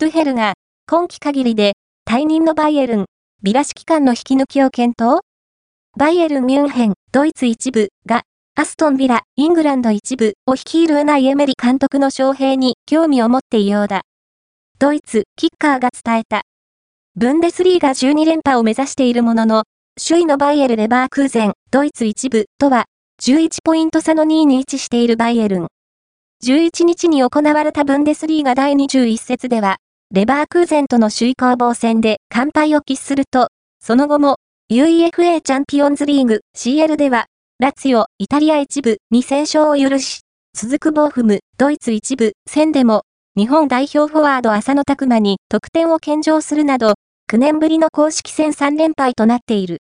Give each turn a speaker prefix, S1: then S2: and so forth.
S1: トゥヘルが、今季限りで、退任のバイエルン、ビラ指揮官の引き抜きを検討？バイエルン・ミュンヘン、ドイツ一部が、アストン・ビラ、イングランド一部を率いるウナイ・エメリ監督の招聘に興味を持っていようだ。ドイツ、キッカーが伝えた。ブンデスリーガ12連覇を目指しているものの、首位のバイエル・レバークーゼン、ドイツ一部とは、11ポイント差の2位に位置しているバイエルン。11日に行われたブンデスリーガ第21節では、レバークーゼンとの首位攻防戦で完敗を喫すると、その後も UEFA チャンピオンズリーグ CL では、ラツィオ、イタリア一部に戦勝を許し、続くボーフム、ドイツ一部戦でも、日本代表フォワード浅野拓磨に得点を献上するなど、9年ぶりの公式戦3連敗となっている。